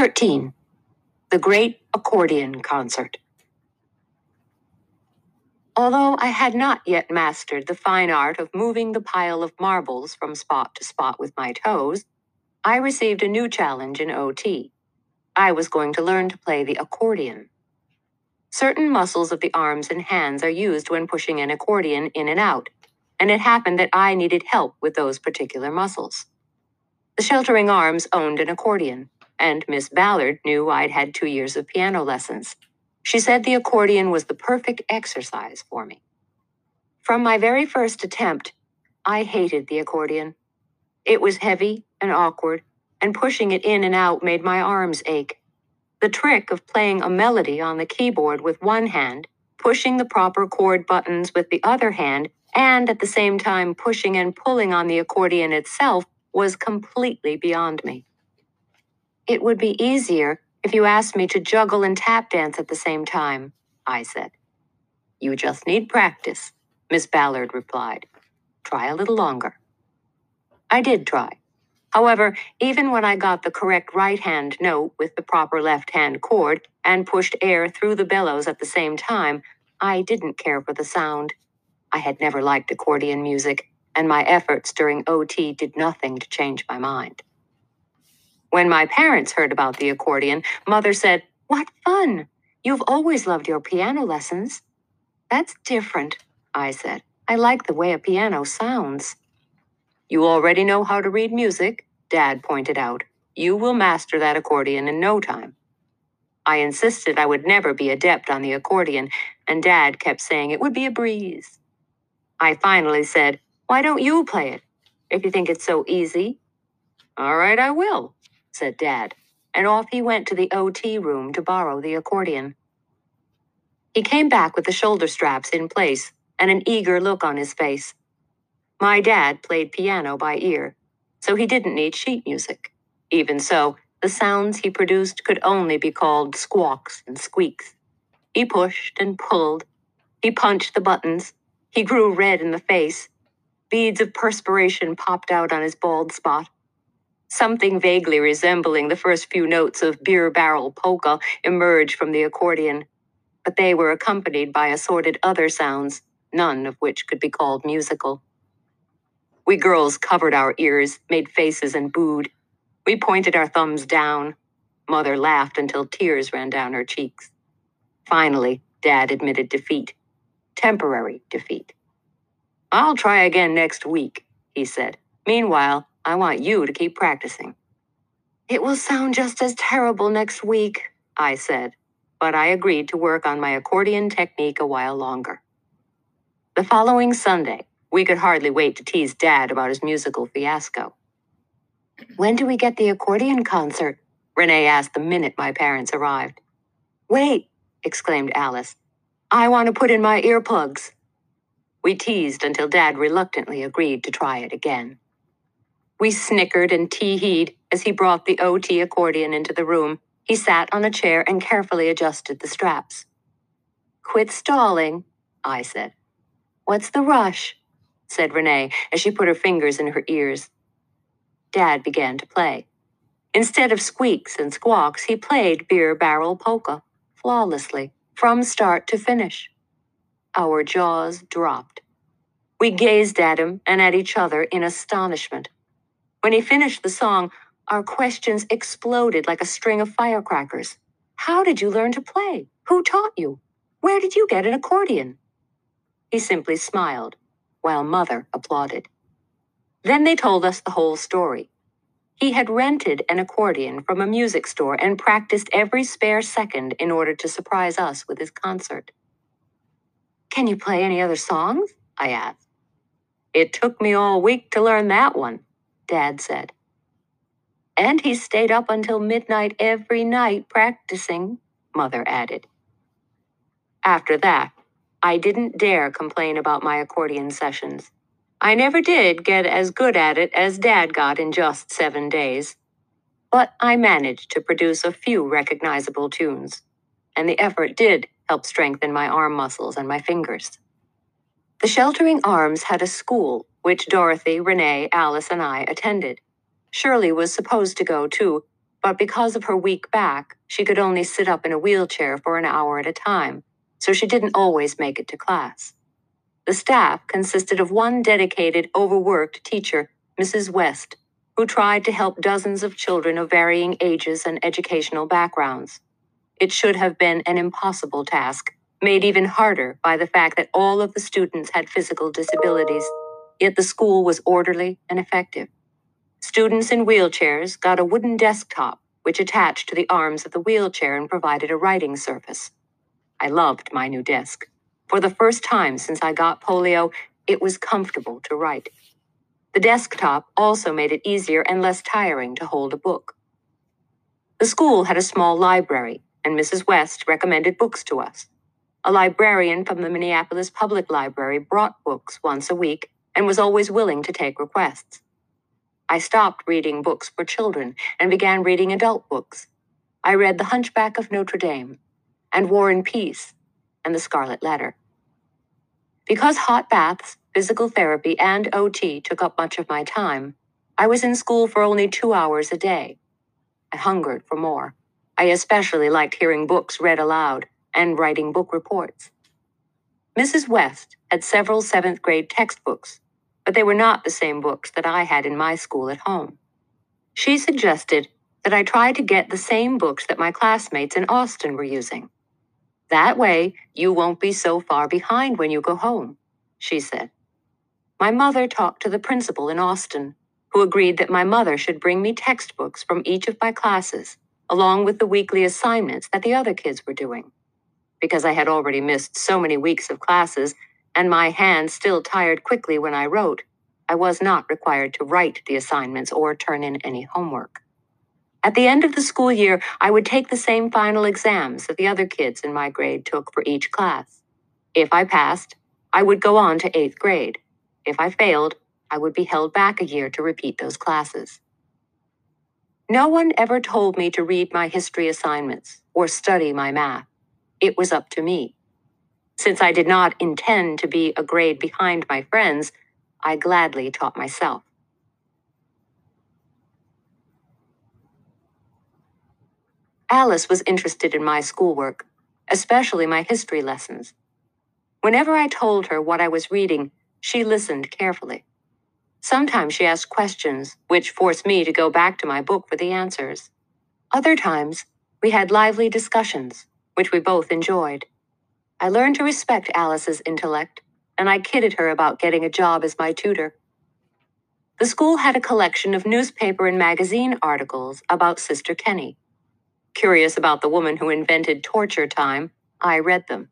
13. The Great Accordion Concert. Although I had not yet mastered the fine art of moving the pile of marbles from spot to spot with my toes, I received a new challenge in OT. I was going to learn to play the accordion. Certain muscles of the arms and hands are used when pushing an accordion in and out, and it happened that I needed help with those particular muscles. The sheltering arms owned an accordion, and Miss Ballard knew I'd had two years of piano lessons. She said the accordion was the perfect exercise for me. From my very first attempt, I hated the accordion. It was heavy and awkward, and pushing it in and out made my arms ache. The trick of playing a melody on the keyboard with one hand, pushing the proper chord buttons with the other hand, and at the same time pushing and pulling on the accordion itself was completely beyond me. It would be easier if you asked me to juggle and tap dance at the same time, I said. You just need practice, Miss Ballard replied. Try a little longer. I did try. However, even when I got the correct right hand note with the proper left hand chord and pushed air through the bellows at the same time, I didn't care for the sound. I had never liked accordion music, and my efforts during OT did nothing to change my mind. When my parents heard about the accordion, Mother said, What fun! You've always loved your piano lessons. That's different, I said. I like the way a piano sounds. You already know how to read music, Dad pointed out. You will master that accordion in no time. I insisted I would never be adept on the accordion, and Dad kept saying it would be a breeze. I finally said, Why don't you play it? If you think it's so easy. All right, I will, said Dad, and off he went to the OT room to borrow the accordion. He came back with the shoulder straps in place and an eager look on his face. My dad played piano by ear, so he didn't need sheet music. Even so, the sounds he produced could only be called squawks and squeaks. He pushed and pulled. He punched the buttons. He grew red in the face. Beads of perspiration popped out on his bald spot. Something vaguely resembling the first few notes of beer barrel polka emerged from the accordion, but they were accompanied by assorted other sounds, none of which could be called musical. We girls covered our ears, made faces, and booed. We pointed our thumbs down. Mother laughed until tears ran down her cheeks. Finally, Dad admitted defeat. Temporary defeat. I'll try again next week, he said. Meanwhile, I want you to keep practicing. It will sound just as terrible next week, I said, but I agreed to work on my accordion technique a while longer. The following Sunday, we could hardly wait to tease Dad about his musical fiasco. When do we get the accordion concert? Renee asked the minute my parents arrived. Wait, exclaimed Alice. I want to put in my earplugs. We teased until Dad reluctantly agreed to try it again. We snickered and tee-heed as he brought the OT accordion into the room. He sat on a chair and carefully adjusted the straps. Quit stalling, I said. What's the rush? said Renee as she put her fingers in her ears. Dad began to play. Instead of squeaks and squawks, he played beer barrel polka, flawlessly, from start to finish. Our jaws dropped. We gazed at him and at each other in astonishment. When he finished the song, our questions exploded like a string of firecrackers. How did you learn to play? Who taught you? Where did you get an accordion? He simply smiled while Mother applauded. Then they told us the whole story. He had rented an accordion from a music store and practiced every spare second in order to surprise us with his concert. Can you play any other songs? I asked. It took me all week to learn that one, Dad said. And he stayed up until midnight every night practicing, Mother added. After that, I didn't dare complain about my accordion sessions. I never did get as good at it as Dad got in just seven days. But I managed to produce a few recognizable tunes, and the effort did help strengthen my arm muscles and my fingers. The Sheltering Arms had a school which Dorothy, Renee, Alice, and I attended. Shirley was supposed to go too, but because of her weak back, she could only sit up in a wheelchair for an hour at a time, so she didn't always make it to class. The staff consisted of one dedicated, overworked teacher, Mrs. West, who tried to help dozens of children of varying ages and educational backgrounds. It should have been an impossible task, made even harder by the fact that all of the students had physical disabilities, yet the school was orderly and effective. Students in wheelchairs got a wooden desktop which attached to the arms of the wheelchair and provided a writing surface. I loved my new desk. For the first time since I got polio, it was comfortable to write. The desktop also made it easier and less tiring to hold a book. The school had a small library, and Mrs. West recommended books to us. A librarian from the Minneapolis Public Library brought books once a week and was always willing to take requests. I stopped reading books for children and began reading adult books. I read The Hunchback of Notre Dame and War and Peace and The Scarlet Letter. Because hot baths, physical therapy, and OT took up much of my time, I was in school for only two hours a day. I hungered for more. I especially liked hearing books read aloud and writing book reports. Mrs. West had several seventh grade textbooks but they were not the same books that I had in my school at home. She suggested that I try to get the same books that my classmates in Austin were using. That way, you won't be so far behind when you go home, she said. My mother talked to the principal in Austin, who agreed that my mother should bring me textbooks from each of my classes, along with the weekly assignments that the other kids were doing. Because I had already missed so many weeks of classes, and my hand still tired quickly when I wrote, I was not required to write the assignments or turn in any homework. At the end of the school year, I would take the same final exams that the other kids in my grade took for each class. If I passed, I would go on to eighth grade. If I failed, I would be held back a year to repeat those classes. No one ever told me to read my history assignments or study my math. It was up to me. Since I did not intend to be a grade behind my friends, I gladly taught myself. Alice was interested in my schoolwork, especially my history lessons. Whenever I told her what I was reading, she listened carefully. Sometimes she asked questions, which forced me to go back to my book for the answers. Other times, we had lively discussions, which we both enjoyed. I learned to respect Alice's intellect, and I kidded her about getting a job as my tutor. The school had a collection of newspaper and magazine articles about Sister Kenny. Curious about the woman who invented torture time, I read them.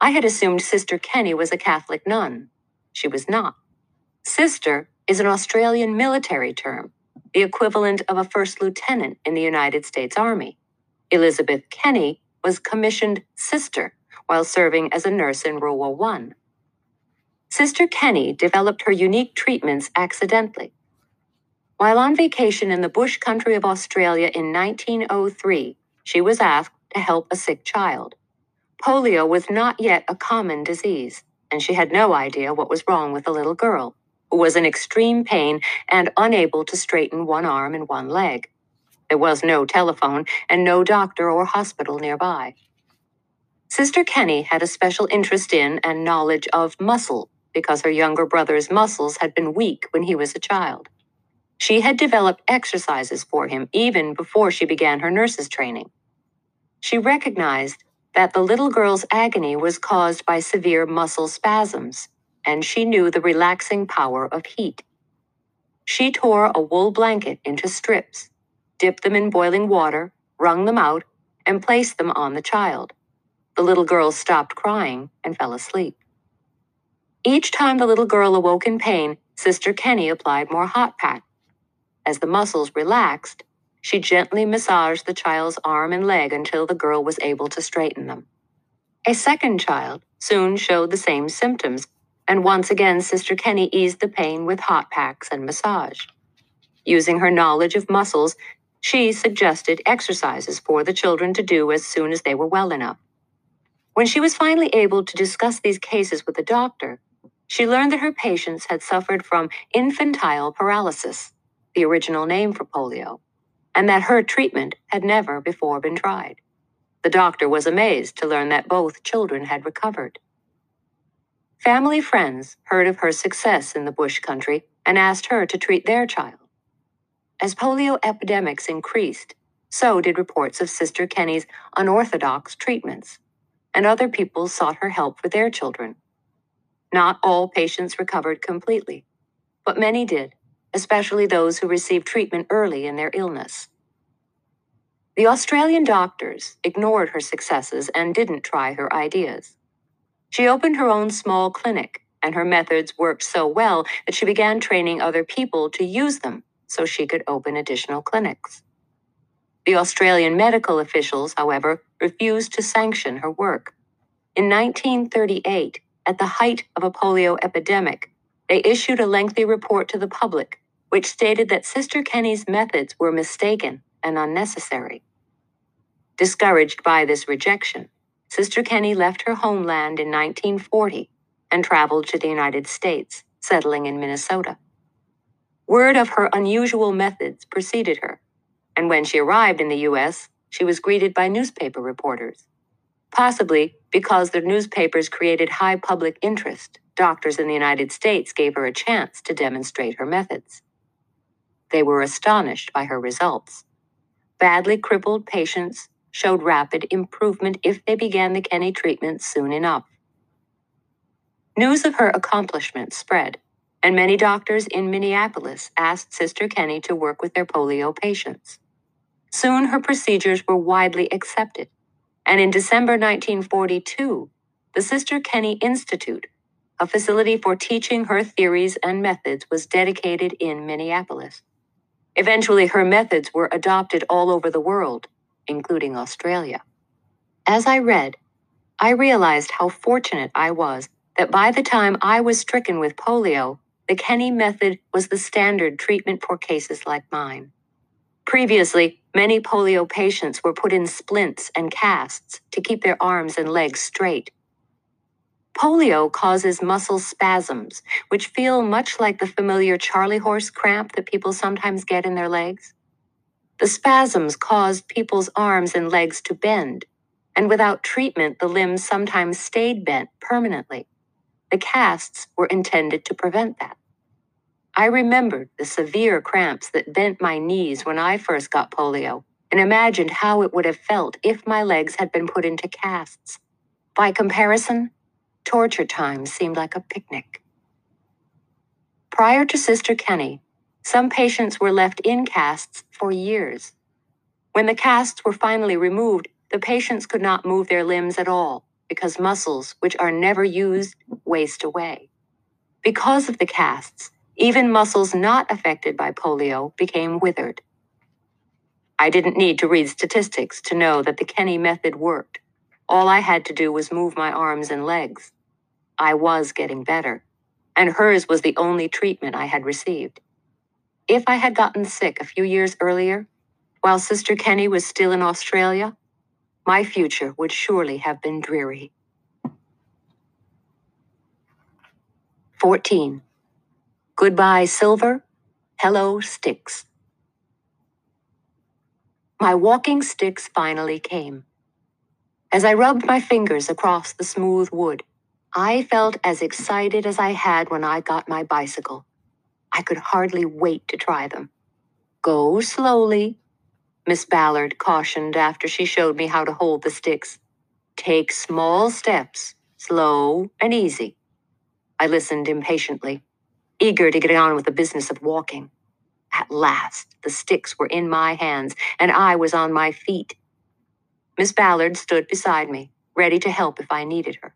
I had assumed Sister Kenny was a Catholic nun. She was not. Sister is an Australian military term, the equivalent of a first lieutenant in the United States Army. Elizabeth Kenny was commissioned sister while serving as a nurse in World War I. Sister Kenny developed her unique treatments accidentally. While on vacation in the bush country of Australia in 1903, she was asked to help a sick child. Polio was not yet a common disease, and she had no idea what was wrong with the little girl, who was in extreme pain and unable to straighten one arm and one leg. There was no telephone and no doctor or hospital nearby. Sister Kenny had a special interest in and knowledge of muscle because her younger brother's muscles had been weak when he was a child. She had developed exercises for him even before she began her nurse's training. She recognized that the little girl's agony was caused by severe muscle spasms, and she knew the relaxing power of heat. She tore a wool blanket into strips, dipped them in boiling water, wrung them out, and placed them on the child. The little girl stopped crying and fell asleep. Each time the little girl awoke in pain, Sister Kenny applied more hot pack. As the muscles relaxed, she gently massaged the child's arm and leg until the girl was able to straighten them. A second child soon showed the same symptoms, and once again Sister Kenny eased the pain with hot packs and massage. Using her knowledge of muscles, she suggested exercises for the children to do as soon as they were well enough. When she was finally able to discuss these cases with the doctor, she learned that her patients had suffered from infantile paralysis, the original name for polio. and that her treatment had never before been tried. The doctor was amazed to learn that both children had recovered. Family friends heard of her success in the bush country and asked her to treat their child. As polio epidemics increased, so did reports of Sister Kenny's unorthodox treatments, and other people sought her help for their children. Not all patients recovered completely, but many did, especially those who received treatment early in their illness. The Australian doctors ignored her successes and didn't try her ideas. She opened her own small clinic, and her methods worked so well that she began training other people to use them so she could open additional clinics. The Australian medical officials, however, refused to sanction her work. In 1938, at the height of a polio epidemic, they issued a lengthy report to the public, which stated that Sister Kenny's methods were mistaken and unnecessary. Discouraged by this rejection, Sister Kenny left her homeland in 1940 and traveled to the United States, settling in Minnesota. Word of her unusual methods preceded her and when she arrived in the U.S., she was greeted by newspaper reporters. Possibly because the newspapers created high public interest, doctors in the United States gave her a chance to demonstrate her methods. They were astonished by her results. Badly crippled patients showed rapid improvement if they began the Kenny treatment soon enough. News of her accomplishments spread, and many doctors in Minneapolis asked Sister Kenny to work with their polio patients. Soon her procedures were widely accepted, and in December 1942, the Sister Kenny Institute, a facility for teaching her theories and methods, was dedicated in Minneapolis. Eventually, her methods were adopted all over the world, including Australia. As I read, I realized how fortunate I was that by the time I was stricken with polio, the Kenny method was the standard treatment for cases like mine. Previously, many polio patients were put in splints and casts to keep their arms and legs straight. Polio causes muscle spasms, which feel much like the familiar Charlie horse cramp that people sometimes get in their legs. The spasms cause people's arms and legs to bend, and without treatment, the limbs sometimes stayed bent permanently. The casts were intended to prevent that. I remembered the severe cramps that bent my knees when I first got polio and imagined how it would have felt if my legs had been put into casts. By comparison, torture time seemed like a picnic. Prior to Sister Kenny, some patients were left in casts for years. When the casts were finally removed, the patients could not move their limbs at all because muscles, which are never used, waste away. Because of the casts, even muscles not affected by polio became withered. I didn't need to read statistics to know that the Kenny method worked. All I had to do was move my arms and legs. I was getting better, and hers was the only treatment I had received. If I had gotten sick a few years earlier, while Sister Kenny was still in Australia, my future would surely have been dreary. 14. Goodbye, silver. Hello, sticks. My walking sticks finally came. As I rubbed my fingers across the smooth wood, I felt as excited as I had when I got my bicycle. I could hardly wait to try them. Go slowly, Miss Ballard cautioned after she showed me how to hold the sticks. Take small steps, slow and easy. I listened impatiently eager to get on with the business of walking. At last, the sticks were in my hands, and I was on my feet. Miss Ballard stood beside me, ready to help if I needed her.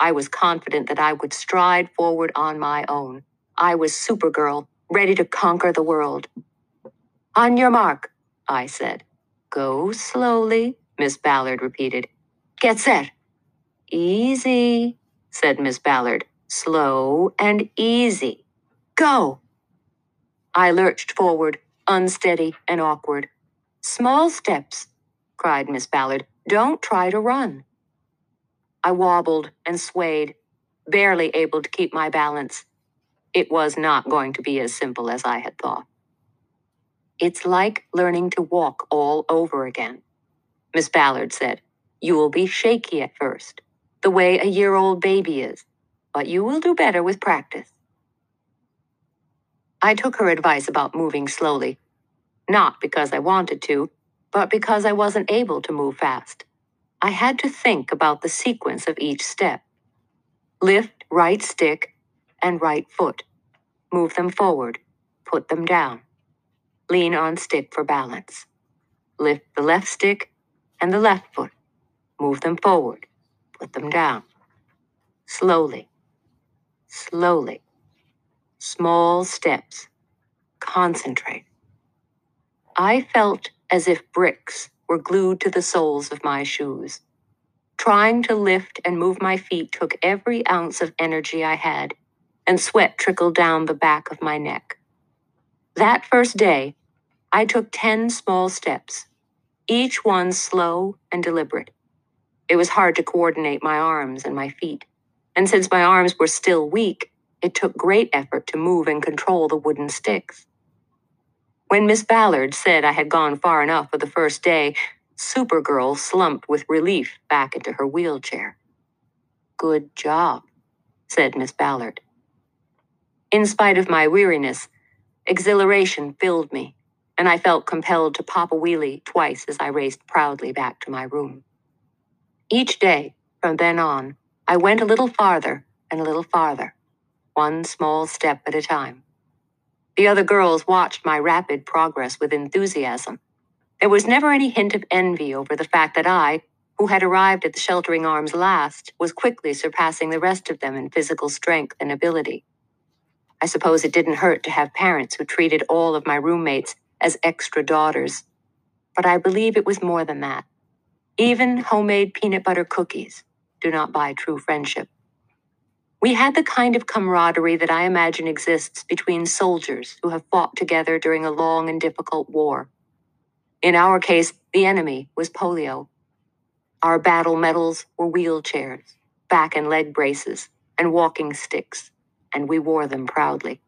I was confident that I would stride forward on my own. I was Supergirl, ready to conquer the world. On your mark, I said. Go slowly, Miss Ballard repeated. Get set. Easy, said Miss Ballard. Slow and easy. Go! I lurched forward, unsteady and awkward. Small steps, cried Miss Ballard. Don't try to run. I wobbled and swayed, barely able to keep my balance. It was not going to be as simple as I had thought. It's like learning to walk all over again. Miss Ballard said, You will be shaky at first, the way a year old baby is, but you will do better with practice. I took her advice about moving slowly, not because I wanted to, but because I wasn't able to move fast. I had to think about the sequence of each step. Lift right stick and right foot. Move them forward. Put them down. Lean on stick for balance. Lift the left stick and the left foot. Move them forward. Put them down. Slowly. Slowly. Small steps. Concentrate. I felt as if bricks were glued to the soles of my shoes. Trying to lift and move my feet took every ounce of energy I had, and sweat trickled down the back of my neck. That first day, I took 10 small steps, each one slow and deliberate. It was hard to coordinate my arms and my feet, and since my arms were still weak, it took great effort to move and control the wooden sticks. When Miss Ballard said I had gone far enough for the first day, Supergirl slumped with relief back into her wheelchair. Good job, said Miss Ballard. In spite of my weariness, exhilaration filled me, and I felt compelled to pop a wheelie twice as I raced proudly back to my room. Each day, from then on, I went a little farther and a little farther, one small step at a time. The other girls watched my rapid progress with enthusiasm. There was never any hint of envy over the fact that I, who had arrived at the sheltering arms last, was quickly surpassing the rest of them in physical strength and ability. I suppose it didn't hurt to have parents who treated all of my roommates as extra daughters. But I believe it was more than that. Even homemade peanut butter cookies do not buy true friendship. We had the kind of camaraderie that I imagine exists between soldiers who have fought together during a long and difficult war. In our case, the enemy was polio. Our battle medals were wheelchairs, back and leg braces, and walking sticks, and we wore them proudly.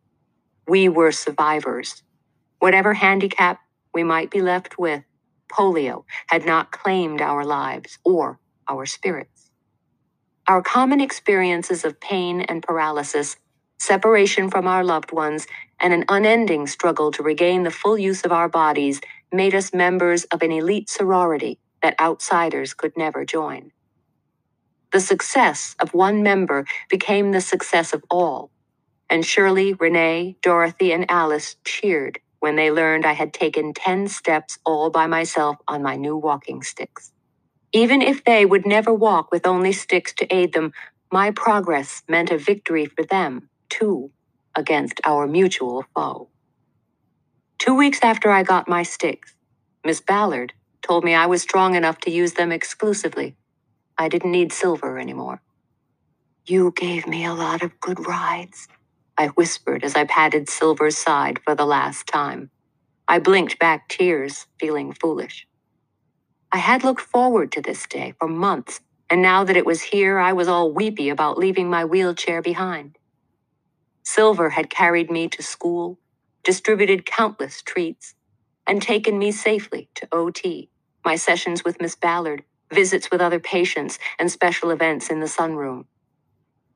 We were survivors. Whatever handicap we might be left with, polio had not claimed our lives or our spirits. Our common experiences of pain and paralysis, separation from our loved ones, and an unending struggle to regain the full use of our bodies made us members of an elite sorority that outsiders could never join. The success of one member became the success of all, and Shirley, Renee, Dorothy, and Alice cheered when they learned I had taken 10 steps all by myself on my new walking sticks. Even if they would never walk with only sticks to aid them, my progress meant a victory for them, too, against our mutual foe. Two weeks after I got my sticks, Miss Ballard told me I was strong enough to use them exclusively. I didn't need silver anymore. You gave me a lot of good rides, I whispered as I patted Silver's side for the last time. I blinked back tears, feeling foolish. I had looked forward to this day for months, and now that it was here, I was all weepy about leaving my wheelchair behind. Silver had carried me to school, distributed countless treats, and taken me safely to OT, my sessions with Miss Ballard, visits with other patients, and special events in the sunroom.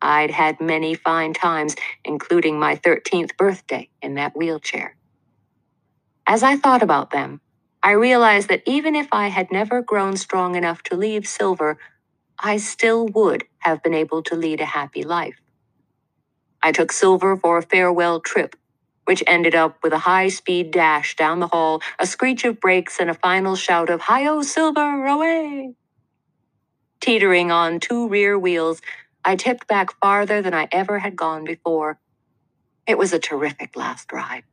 I'd had many fine times, including my 13th birthday in that wheelchair. As I thought about them, I realized that even if I had never grown strong enough to leave Silver, I still would have been able to lead a happy life. I took Silver for a farewell trip, which ended up with a high speed dash down the hall, a screech of brakes, and a final shout of Hi-Yo Silver, away! Teetering on two rear wheels, I tipped back farther than I ever had gone before. It was a terrific last ride.